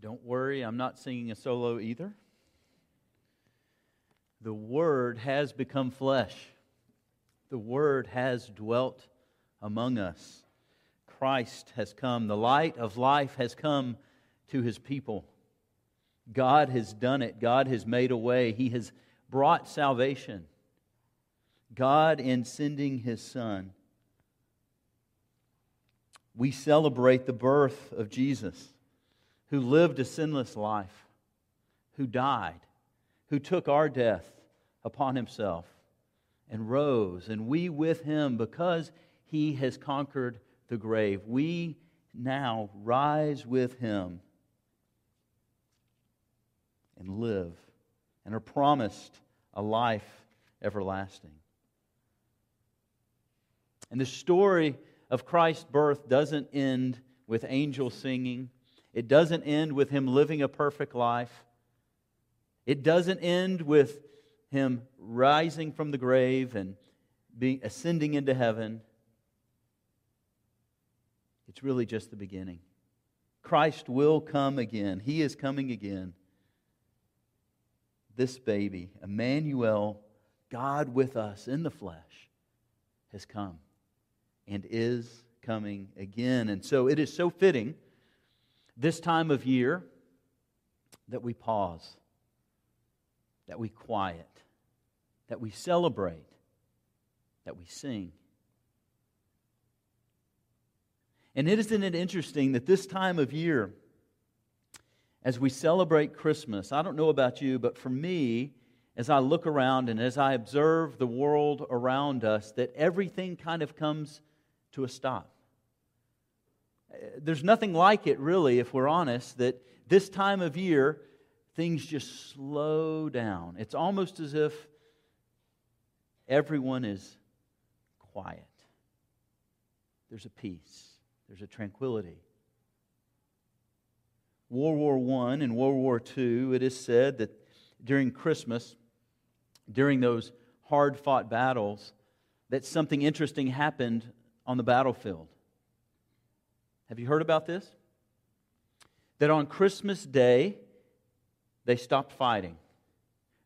Don't worry, I'm not singing a solo either. The Word has become flesh, the Word has dwelt among us. Christ has come, the light of life has come to his people. God has done it, God has made a way, He has brought salvation. God, in sending His Son, we celebrate the birth of Jesus who lived a sinless life, who died, who took our death upon himself and rose, and we with him, because he has conquered the grave, we now rise with him and live and are promised a life everlasting. And the story of Christ's birth doesn't end with angels singing it doesn't end with him living a perfect life. It doesn't end with him rising from the grave and being, ascending into heaven. It's really just the beginning. Christ will come again. He is coming again. This baby, Emmanuel, God with us in the flesh, has come and is coming again. And so it is so fitting this time of year that we pause, that we quiet, that we celebrate, that we sing. And isn't it interesting that this time of year, as we celebrate Christmas, I don't know about you, but for me, as I look around and as I observe the world around us, that everything kind of comes to a stop there's nothing like it, really, if we're honest, that this time of year, things just slow down. It's almost as if everyone is quiet. There's a peace, there's a tranquility. World War I and World War II, it is said that during Christmas, during those hard fought battles, that something interesting happened on the battlefield. Have you heard about this? That on Christmas Day, they stopped fighting.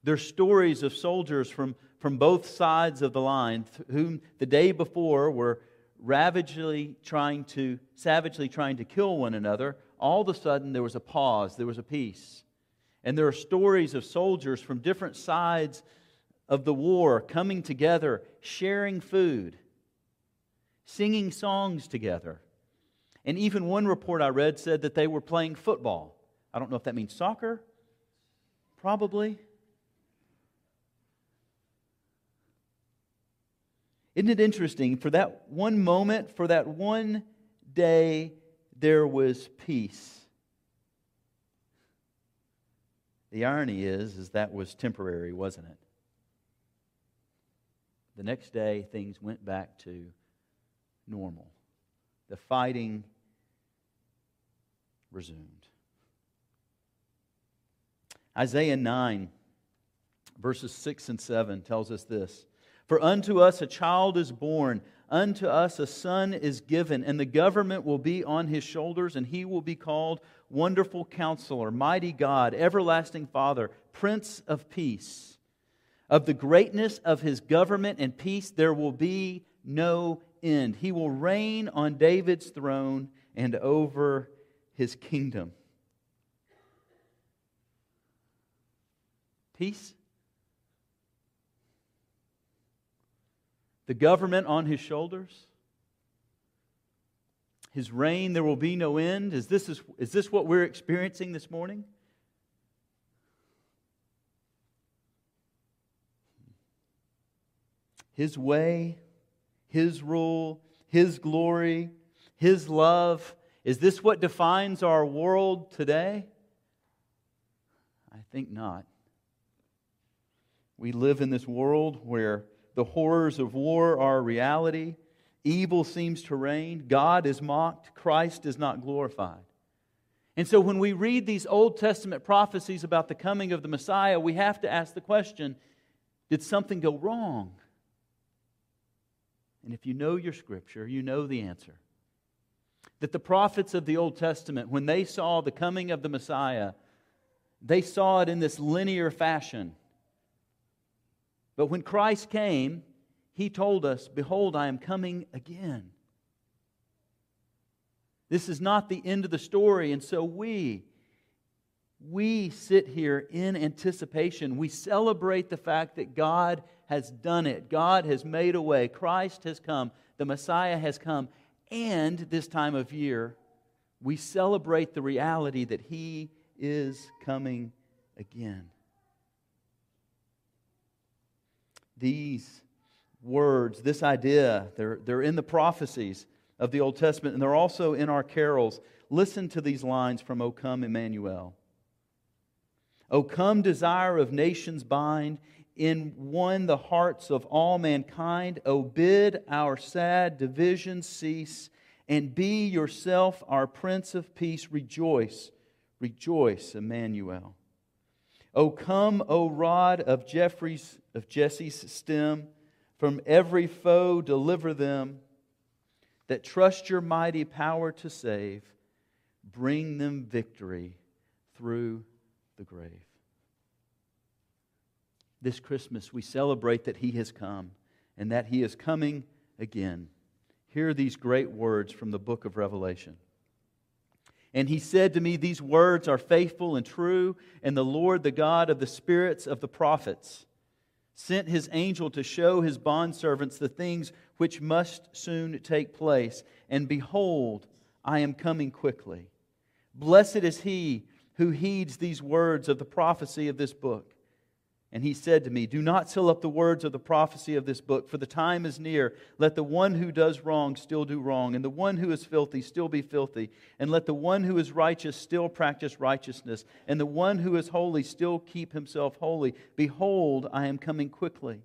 There's stories of soldiers from, from both sides of the line whom the day before were ravagely trying to, savagely trying to kill one another. All of a sudden, there was a pause, there was a peace. And there are stories of soldiers from different sides of the war coming together, sharing food, singing songs together. And even one report I read said that they were playing football. I don't know if that means soccer. Probably. Isn't it interesting? For that one moment, for that one day, there was peace. The irony is, is that was temporary, wasn't it? The next day, things went back to normal. The fighting resumed. Isaiah 9, verses 6 and 7 tells us this For unto us a child is born, unto us a son is given, and the government will be on his shoulders, and he will be called Wonderful Counselor, Mighty God, Everlasting Father, Prince of Peace. Of the greatness of his government and peace there will be no end. He will reign on David's throne and over his kingdom. Peace. The government on his shoulders. His reign, there will be no end. Is this, is, is this what we're experiencing this morning? His way, His rule, His glory, His love, is this what defines our world today? I think not. We live in this world where the horrors of war are reality, evil seems to reign, God is mocked, Christ is not glorified. And so when we read these Old Testament prophecies about the coming of the Messiah, we have to ask the question did something go wrong? And if you know your scripture, you know the answer that the prophets of the Old Testament, when they saw the coming of the Messiah, they saw it in this linear fashion. But when Christ came, he told us, Behold, I am coming again. This is not the end of the story, and so we, we sit here in anticipation. We celebrate the fact that God has done it. God has made a way. Christ has come. The Messiah has come. And this time of year, we celebrate the reality that He is coming again. These words, this idea, they're, they're in the prophecies of the Old Testament, and they're also in our carols. Listen to these lines from O Come Emmanuel. O come, desire of nations bind, in one the hearts of all mankind. O bid our sad divisions cease, and be yourself our Prince of Peace. Rejoice, rejoice, Emmanuel. O come, O rod of Jeffrey's of Jesse's stem, from every foe deliver them that trust your mighty power to save, bring them victory through the grave. This Christmas, we celebrate that He has come and that He is coming again. Hear these great words from the book of Revelation. And he said to me, These words are faithful and true, and the Lord, the God of the spirits of the prophets, sent his angel to show his bondservants the things which must soon take place. And behold, I am coming quickly. Blessed is he who heeds these words of the prophecy of this book. And he said to me, Do not seal up the words of the prophecy of this book, for the time is near. Let the one who does wrong still do wrong, and the one who is filthy still be filthy. And let the one who is righteous still practice righteousness, and the one who is holy still keep himself holy. Behold, I am coming quickly.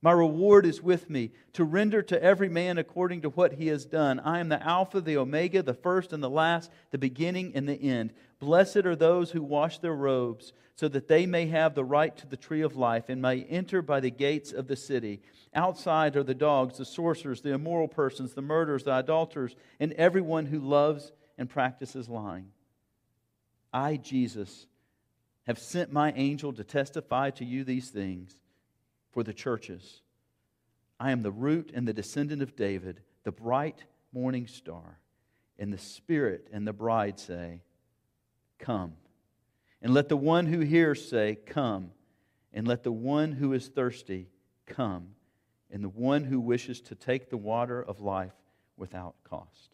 My reward is with me to render to every man according to what he has done. I am the Alpha, the Omega, the first and the last, the beginning and the end. Blessed are those who wash their robes, so that they may have the right to the tree of life and may enter by the gates of the city. Outside are the dogs, the sorcerers, the immoral persons, the murderers, the adulterers, and everyone who loves and practices lying. I, Jesus, have sent my angel to testify to you these things for the churches. I am the root and the descendant of David, the bright morning star. And the Spirit and the bride say, Come. And let the one who hears say, Come. And let the one who is thirsty come. And the one who wishes to take the water of life without cost.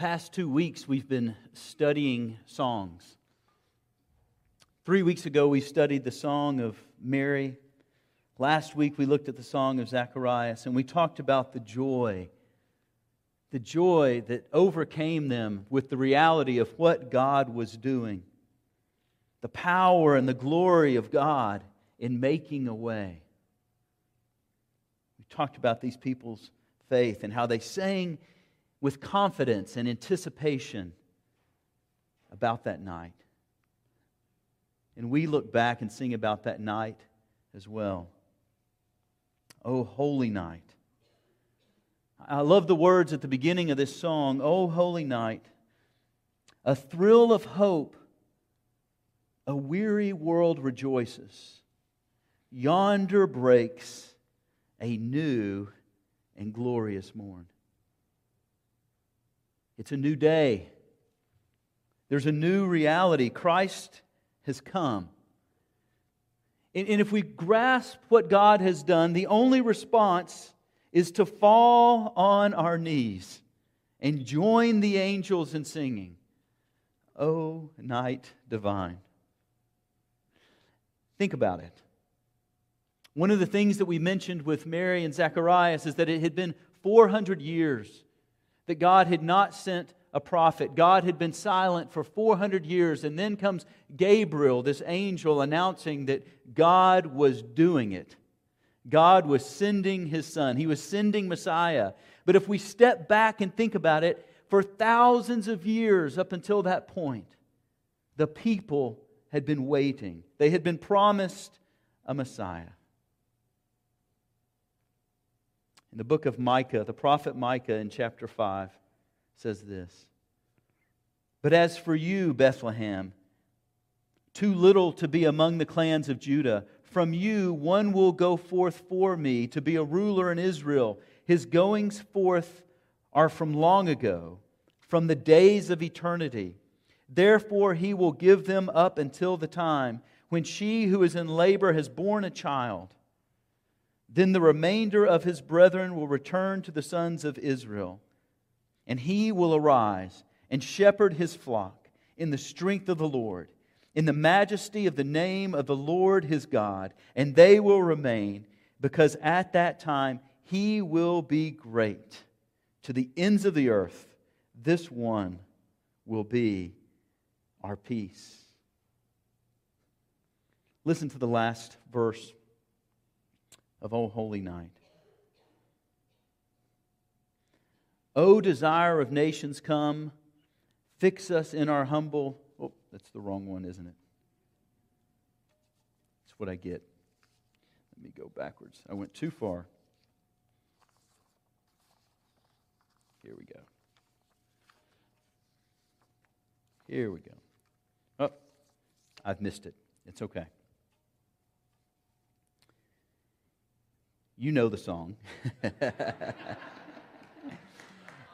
Past two weeks, we've been studying songs. Three weeks ago, we studied the song of Mary. Last week, we looked at the song of Zacharias, and we talked about the joy, the joy that overcame them with the reality of what God was doing, the power and the glory of God in making a way. We talked about these people's faith and how they sang with confidence and anticipation about that night. And we look back and sing about that night as well. Oh, holy night. I love the words at the beginning of this song Oh, holy night. A thrill of hope, a weary world rejoices. Yonder breaks a new and glorious morn. It's a new day. There's a new reality. Christ has come. And, if we grasp what God has done, the only response is to fall on our knees and join the angels in singing, O night divine. Think about it. One of the things that we mentioned with Mary and Zacharias is that it had been 400 years that God had not sent a prophet. God had been silent for 400 years, and then comes Gabriel, this angel, announcing that God was doing it. God was sending his son, he was sending Messiah. But if we step back and think about it, for thousands of years up until that point, the people had been waiting. They had been promised a Messiah. In the book of Micah, the prophet Micah in chapter 5 says this But as for you, Bethlehem, too little to be among the clans of Judah, from you one will go forth for me to be a ruler in Israel. His goings forth are from long ago, from the days of eternity. Therefore, he will give them up until the time when she who is in labor has borne a child then the remainder of his brethren will return to the sons of Israel, and he will arise and shepherd his flock in the strength of the Lord, in the majesty of the name of the Lord his God, and they will remain, because at that time he will be great. To the ends of the earth, this one will be our peace. Listen to the last verse of O Holy Night. O desire of nations, come, fix us in our humble. Oh, that's the wrong one, isn't it? That's what I get. Let me go backwards. I went too far. Here we go. Here we go. Oh, I've missed it. It's okay. You know the song.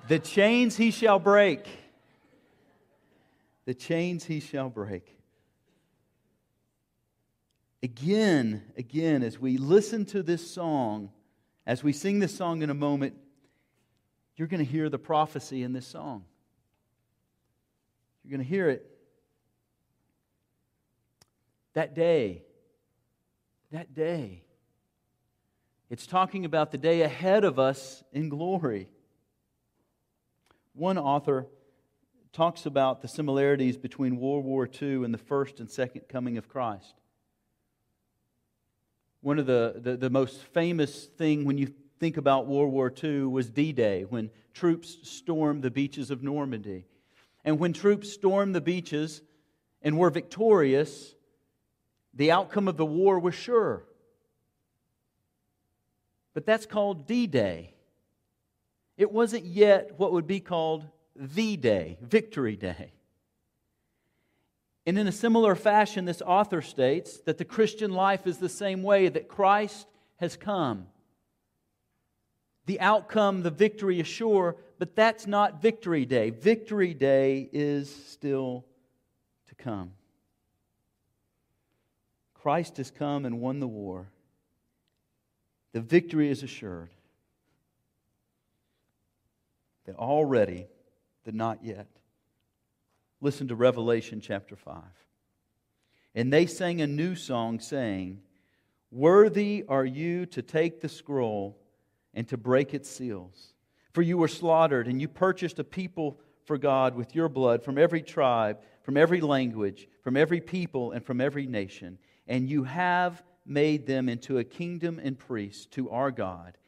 the chains he shall break. The chains he shall break. Again, again, as we listen to this song, as we sing this song in a moment, you're going to hear the prophecy in this song. You're going to hear it. That day, that day, it's talking about the day ahead of us in glory. One author talks about the similarities between World War II and the first and second coming of Christ. One of the, the, the most famous thing when you think about World War II was D-Day, when troops stormed the beaches of Normandy. And when troops stormed the beaches and were victorious, the outcome of the war was sure. But that's called D Day. It wasn't yet what would be called the day, Victory Day. And in a similar fashion, this author states that the Christian life is the same way, that Christ has come. The outcome, the victory is sure, but that's not Victory Day. Victory Day is still to come. Christ has come and won the war. The victory is assured. That already the not yet. Listen to Revelation chapter 5. And they sang a new song, saying, Worthy are you to take the scroll and to break its seals. For you were slaughtered, and you purchased a people for God with your blood from every tribe, from every language, from every people, and from every nation. And you have made them into a kingdom and priests to our God,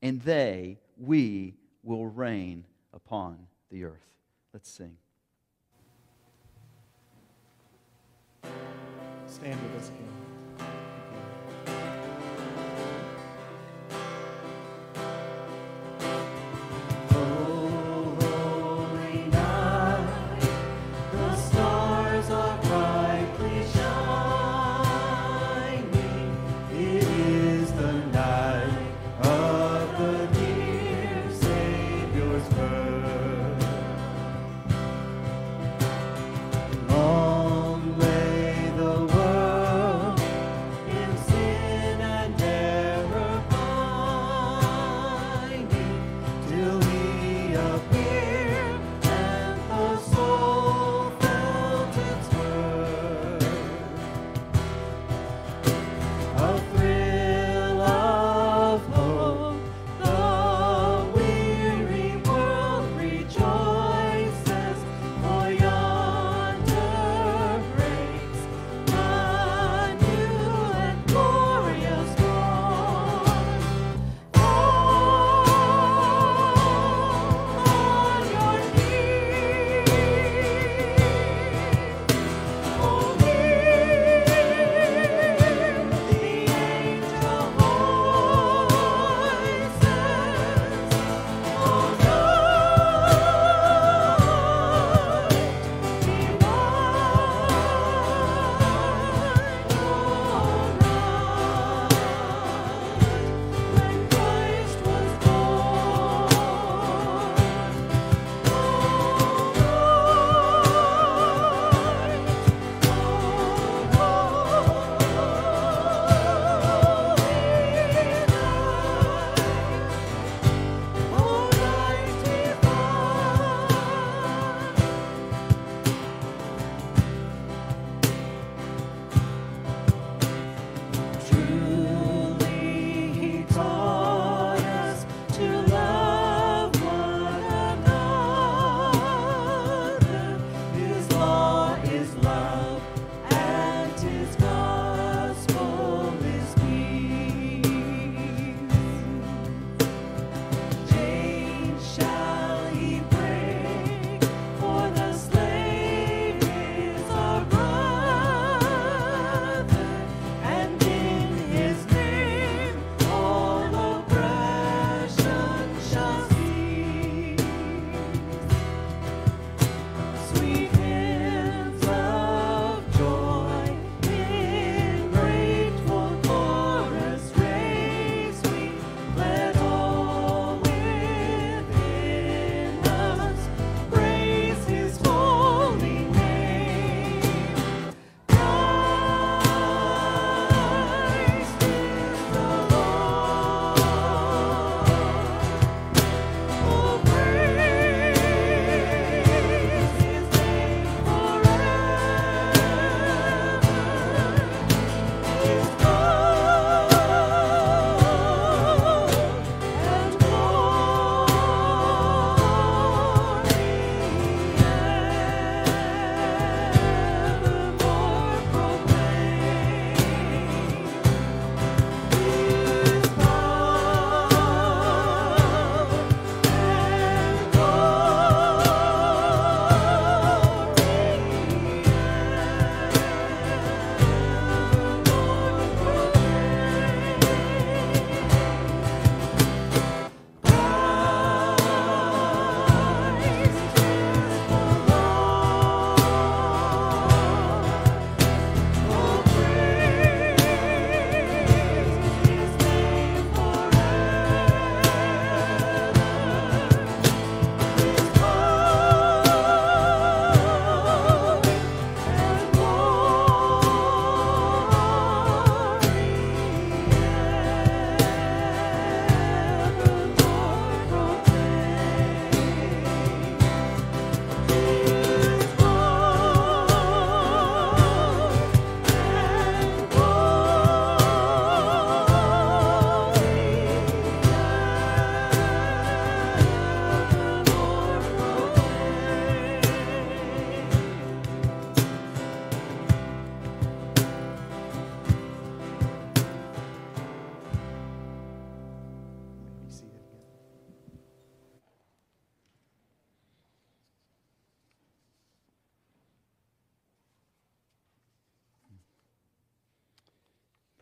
and they, we, will reign upon the earth. Let's sing. Stand with us, King.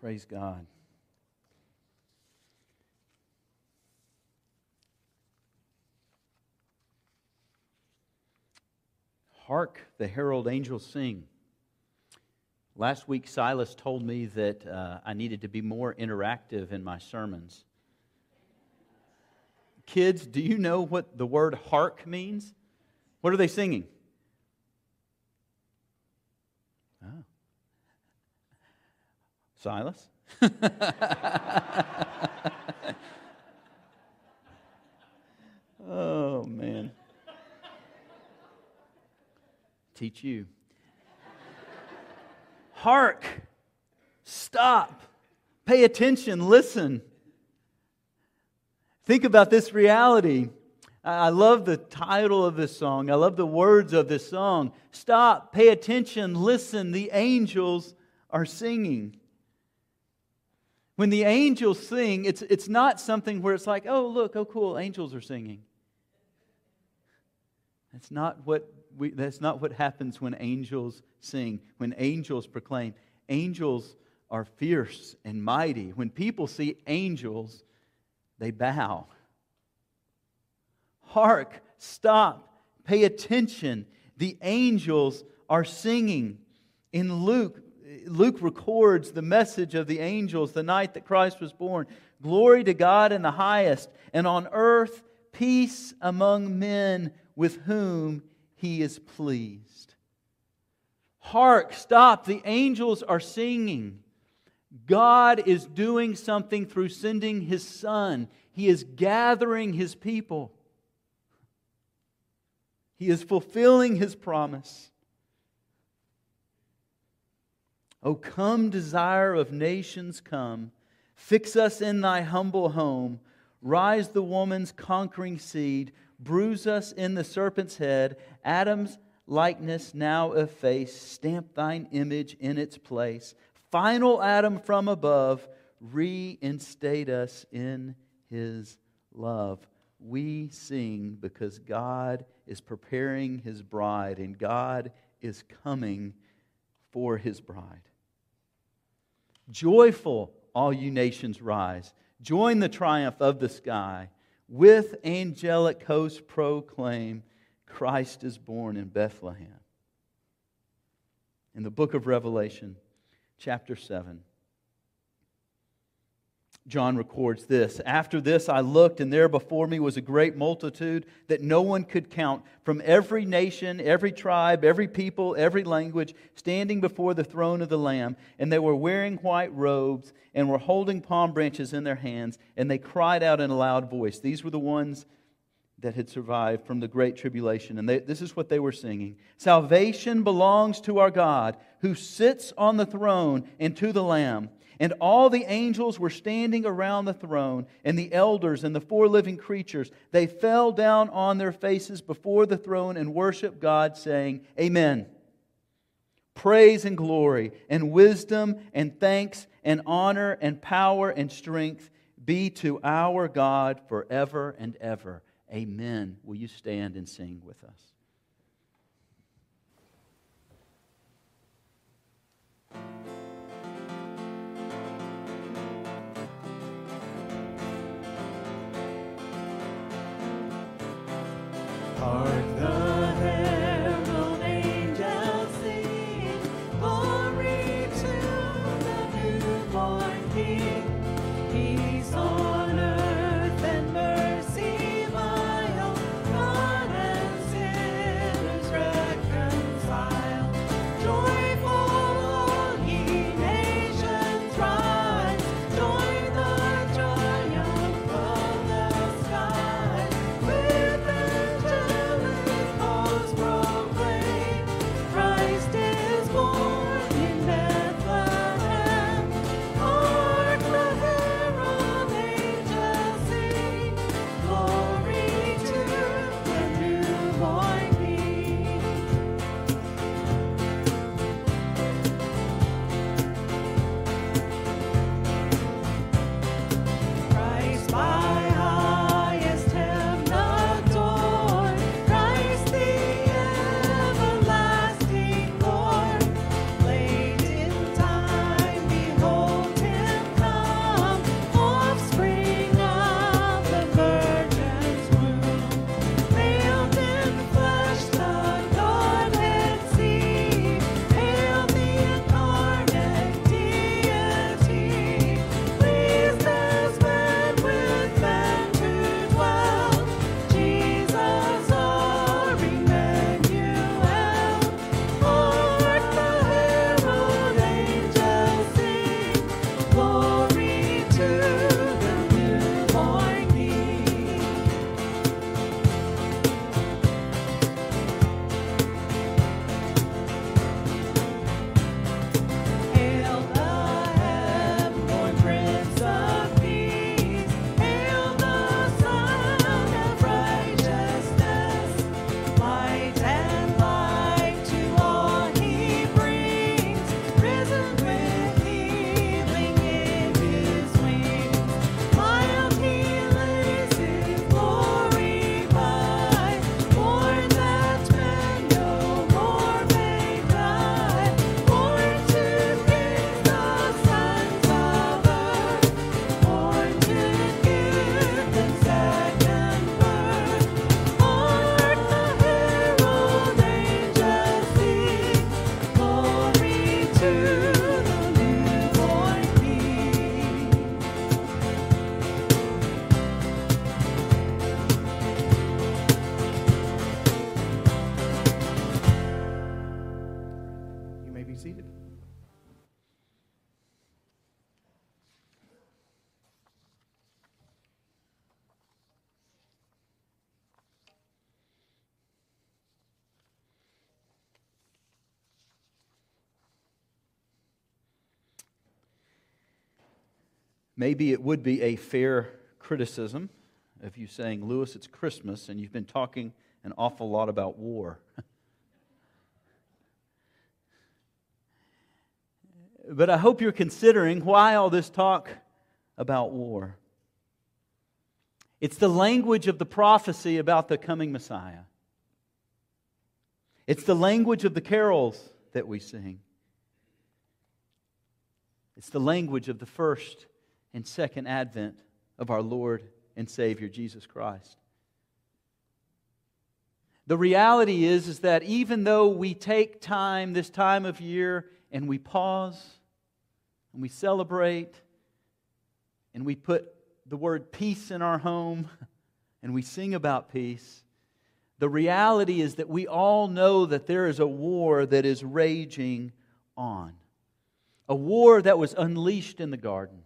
Praise God. Hark the herald angels sing. Last week, Silas told me that uh, I needed to be more interactive in my sermons. Kids, do you know what the word hark means? What are they singing? Silas? oh, man. Teach you. Hark! Stop! Pay attention, listen. Think about this reality. I love the title of this song. I love the words of this song. Stop, pay attention, listen. The angels are singing. When the angels sing, it's, it's not something where it's like, oh, look, oh, cool, angels are singing. That's not what, we, that's not what happens when angels sing, when angels proclaim. Angels are fierce and mighty. When people see angels, they bow. Hark, stop, pay attention. The angels are singing. In Luke, Luke records the message of the angels the night that Christ was born. Glory to God in the highest, and on earth peace among men with whom he is pleased. Hark, stop, the angels are singing. God is doing something through sending his Son. He is gathering his people. He is fulfilling his promise. O come, desire of nations, come. Fix us in thy humble home. Rise the woman's conquering seed. Bruise us in the serpent's head. Adam's likeness now efface. Stamp thine image in its place final Adam from above, reinstate us in his love. We sing because God is preparing his bride and God is coming for his bride. Joyful, all you nations rise. Join the triumph of the sky. With angelic hosts proclaim Christ is born in Bethlehem. In the book of Revelation, chapter 7. John records this After this, I looked, and there before me was a great multitude that no one could count from every nation, every tribe, every people, every language, standing before the throne of the Lamb. And they were wearing white robes and were holding palm branches in their hands, and they cried out in a loud voice. These were the ones that had survived from the great tribulation. And they, this is what they were singing Salvation belongs to our God, who sits on the throne, and to the Lamb. And all the angels were standing around the throne, and the elders and the four living creatures. They fell down on their faces before the throne and worshiped God, saying, Amen. Praise and glory, and wisdom, and thanks, and honor, and power, and strength be to our God forever and ever. Amen. Will you stand and sing with us? Maybe it would be a fair criticism of you saying, Lewis, it's Christmas, and you've been talking an awful lot about war. but I hope you're considering why all this talk about war. It's the language of the prophecy about the coming Messiah. It's the language of the carols that we sing. It's the language of the first and second advent of our Lord and Savior Jesus Christ. The reality is, is that even though we take time this time of year and we pause and we celebrate and we put the word peace in our home and we sing about peace, the reality is that we all know that there is a war that is raging on. A war that was unleashed in the garden.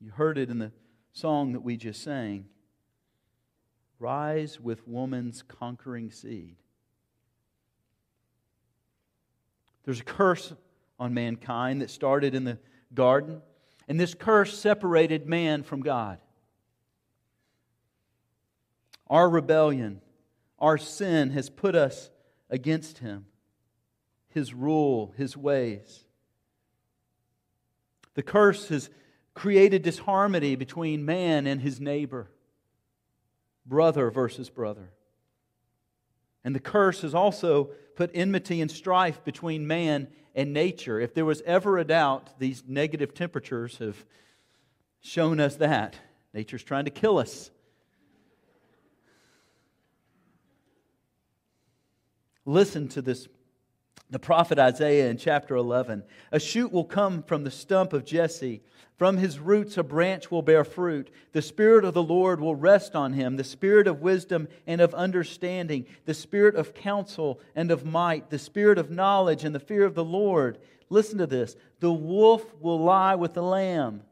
You heard it in the song that we just sang. Rise with woman's conquering seed. There's a curse on mankind that started in the garden, and this curse separated man from God. Our rebellion, our sin has put us against Him, His rule, His ways. The curse has created disharmony between man and his neighbor, brother versus brother. And the curse has also put enmity and strife between man and nature. If there was ever a doubt, these negative temperatures have shown us that. Nature's trying to kill us. Listen to this the prophet Isaiah in chapter 11. A shoot will come from the stump of Jesse. From his roots, a branch will bear fruit. The Spirit of the Lord will rest on him the Spirit of wisdom and of understanding, the Spirit of counsel and of might, the Spirit of knowledge and the fear of the Lord. Listen to this the wolf will lie with the lamb,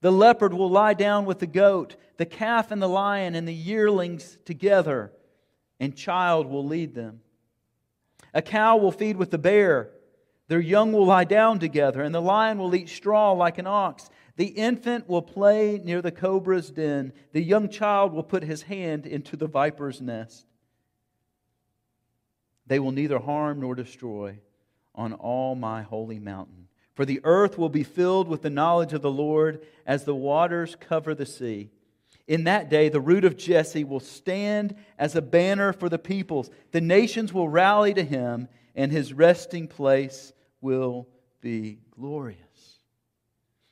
the leopard will lie down with the goat, the calf and the lion and the yearlings together, and child will lead them. A cow will feed with the bear. Their young will lie down together, and the lion will eat straw like an ox. The infant will play near the cobra's den. The young child will put his hand into the viper's nest. They will neither harm nor destroy on all my holy mountain. For the earth will be filled with the knowledge of the Lord as the waters cover the sea. In that day, the root of Jesse will stand as a banner for the peoples. The nations will rally to him, and his resting place will be glorious.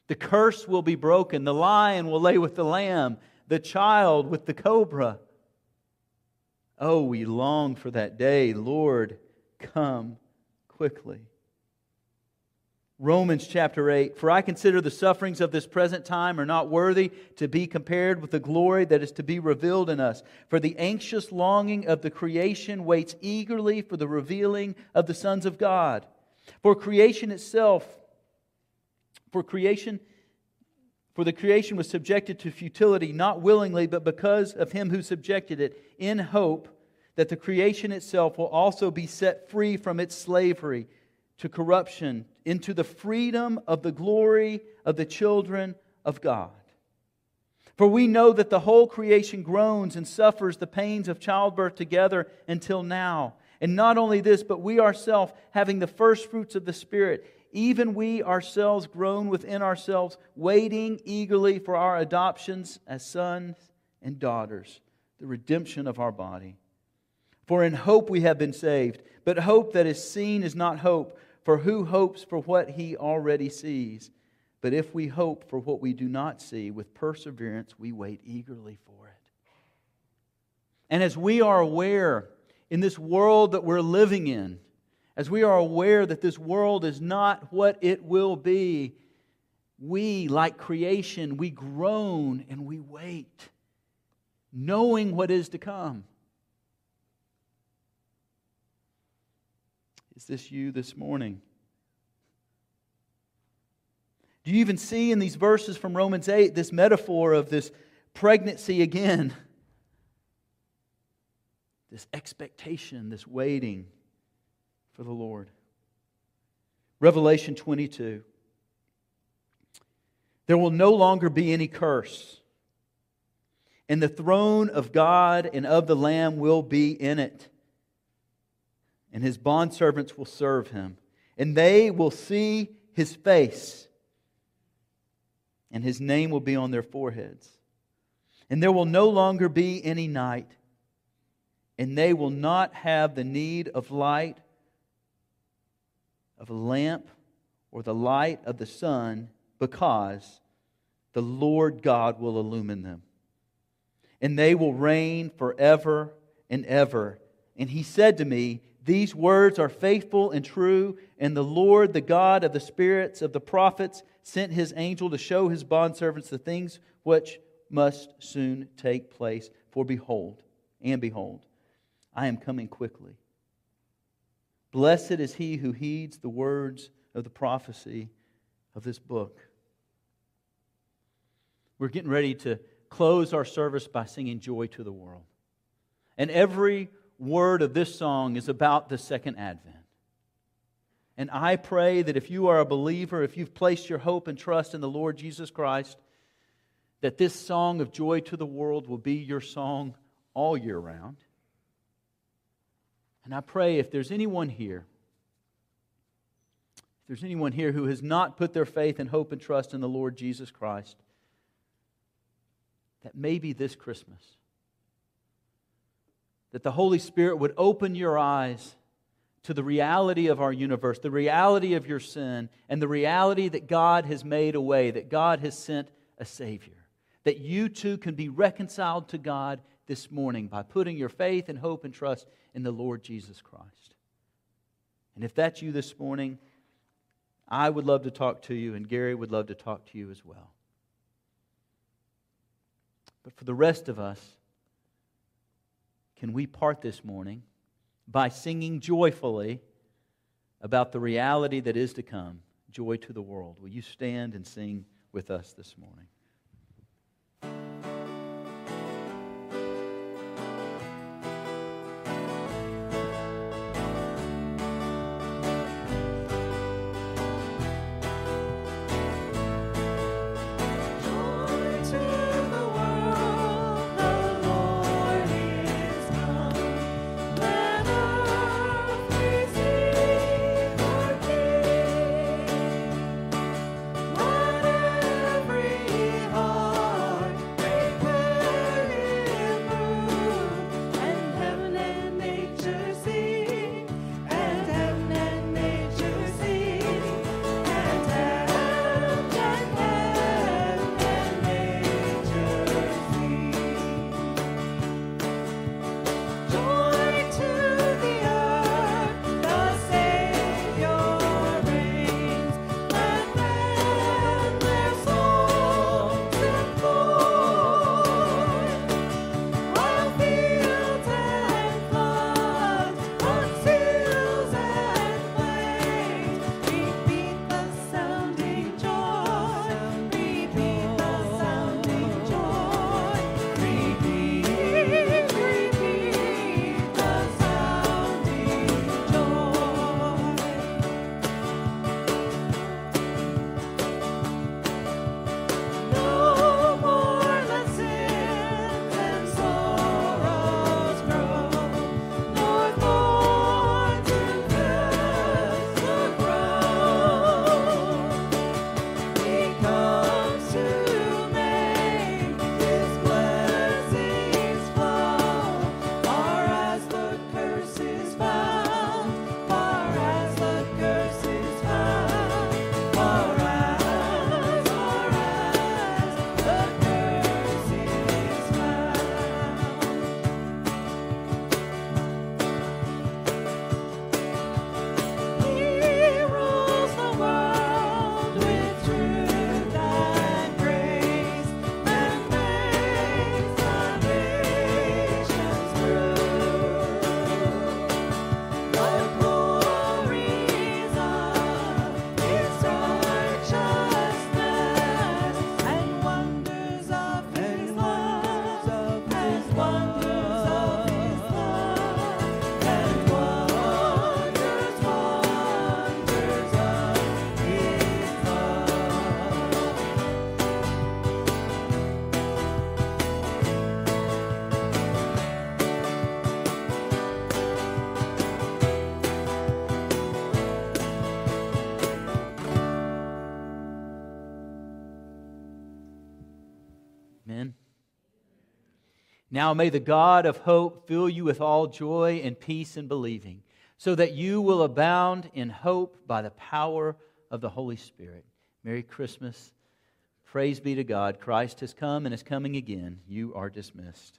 The curse will be broken. The lion will lay with the lamb, the child with the cobra. Oh, we long for that day. Lord, come quickly. Romans chapter 8 For I consider the sufferings of this present time are not worthy to be compared with the glory that is to be revealed in us. For the anxious longing of the creation waits eagerly for the revealing of the sons of God. For creation itself, for creation, for the creation was subjected to futility, not willingly, but because of him who subjected it, in hope that the creation itself will also be set free from its slavery to corruption into the freedom of the glory of the children of God. For we know that the whole creation groans and suffers the pains of childbirth together until now. And not only this, but we ourselves, having the first fruits of the Spirit, even we ourselves groan within ourselves, waiting eagerly for our adoptions as sons and daughters, the redemption of our body. For in hope we have been saved. But hope that is seen is not hope. For who hopes for what he already sees? But if we hope for what we do not see, with perseverance we wait eagerly for it. And as we are aware in this world that we're living in, as we are aware that this world is not what it will be, we, like creation, we groan and we wait, knowing what is to come. Is this you this morning? Do you even see in these verses from Romans 8 this metaphor of this pregnancy again? This expectation, this waiting for the Lord. Revelation 22. There will no longer be any curse, and the throne of God and of the Lamb will be in it, and his bondservants will serve him, and they will see his face, and his name will be on their foreheads. And there will no longer be any night, and they will not have the need of light of a lamp or the light of the sun because the Lord God will illumine them. And they will reign forever and ever. And he said to me, These words are faithful and true, and the Lord, the God of the spirits of the prophets, sent his angel to show his bondservants the things which must soon take place. For behold, and behold, I am coming quickly. Blessed is he who heeds the words of the prophecy of this book. We're getting ready to close our service by singing Joy to the World. And every word of this song is about the second advent. And I pray that if you are a believer, if you've placed your hope and trust in the Lord Jesus Christ, that this song of joy to the world will be your song all year round. And I pray if there's anyone here, if there's anyone here who has not put their faith and hope and trust in the Lord Jesus Christ, that maybe this Christmas, that the Holy Spirit would open your eyes to the reality of our universe, the reality of your sin, and the reality that God has made a way, that God has sent a Savior, that you too can be reconciled to God this morning by putting your faith and hope and trust in the Lord Jesus Christ. And if that's you this morning, I would love to talk to you, and Gary would love to talk to you as well. But for the rest of us, can we part this morning by singing joyfully about the reality that is to come? Joy to the world. Will you stand and sing with us this morning? Now may the God of hope fill you with all joy and peace in believing, so that you will abound in hope by the power of the Holy Spirit. Merry Christmas. Praise be to God. Christ has come and is coming again. You are dismissed.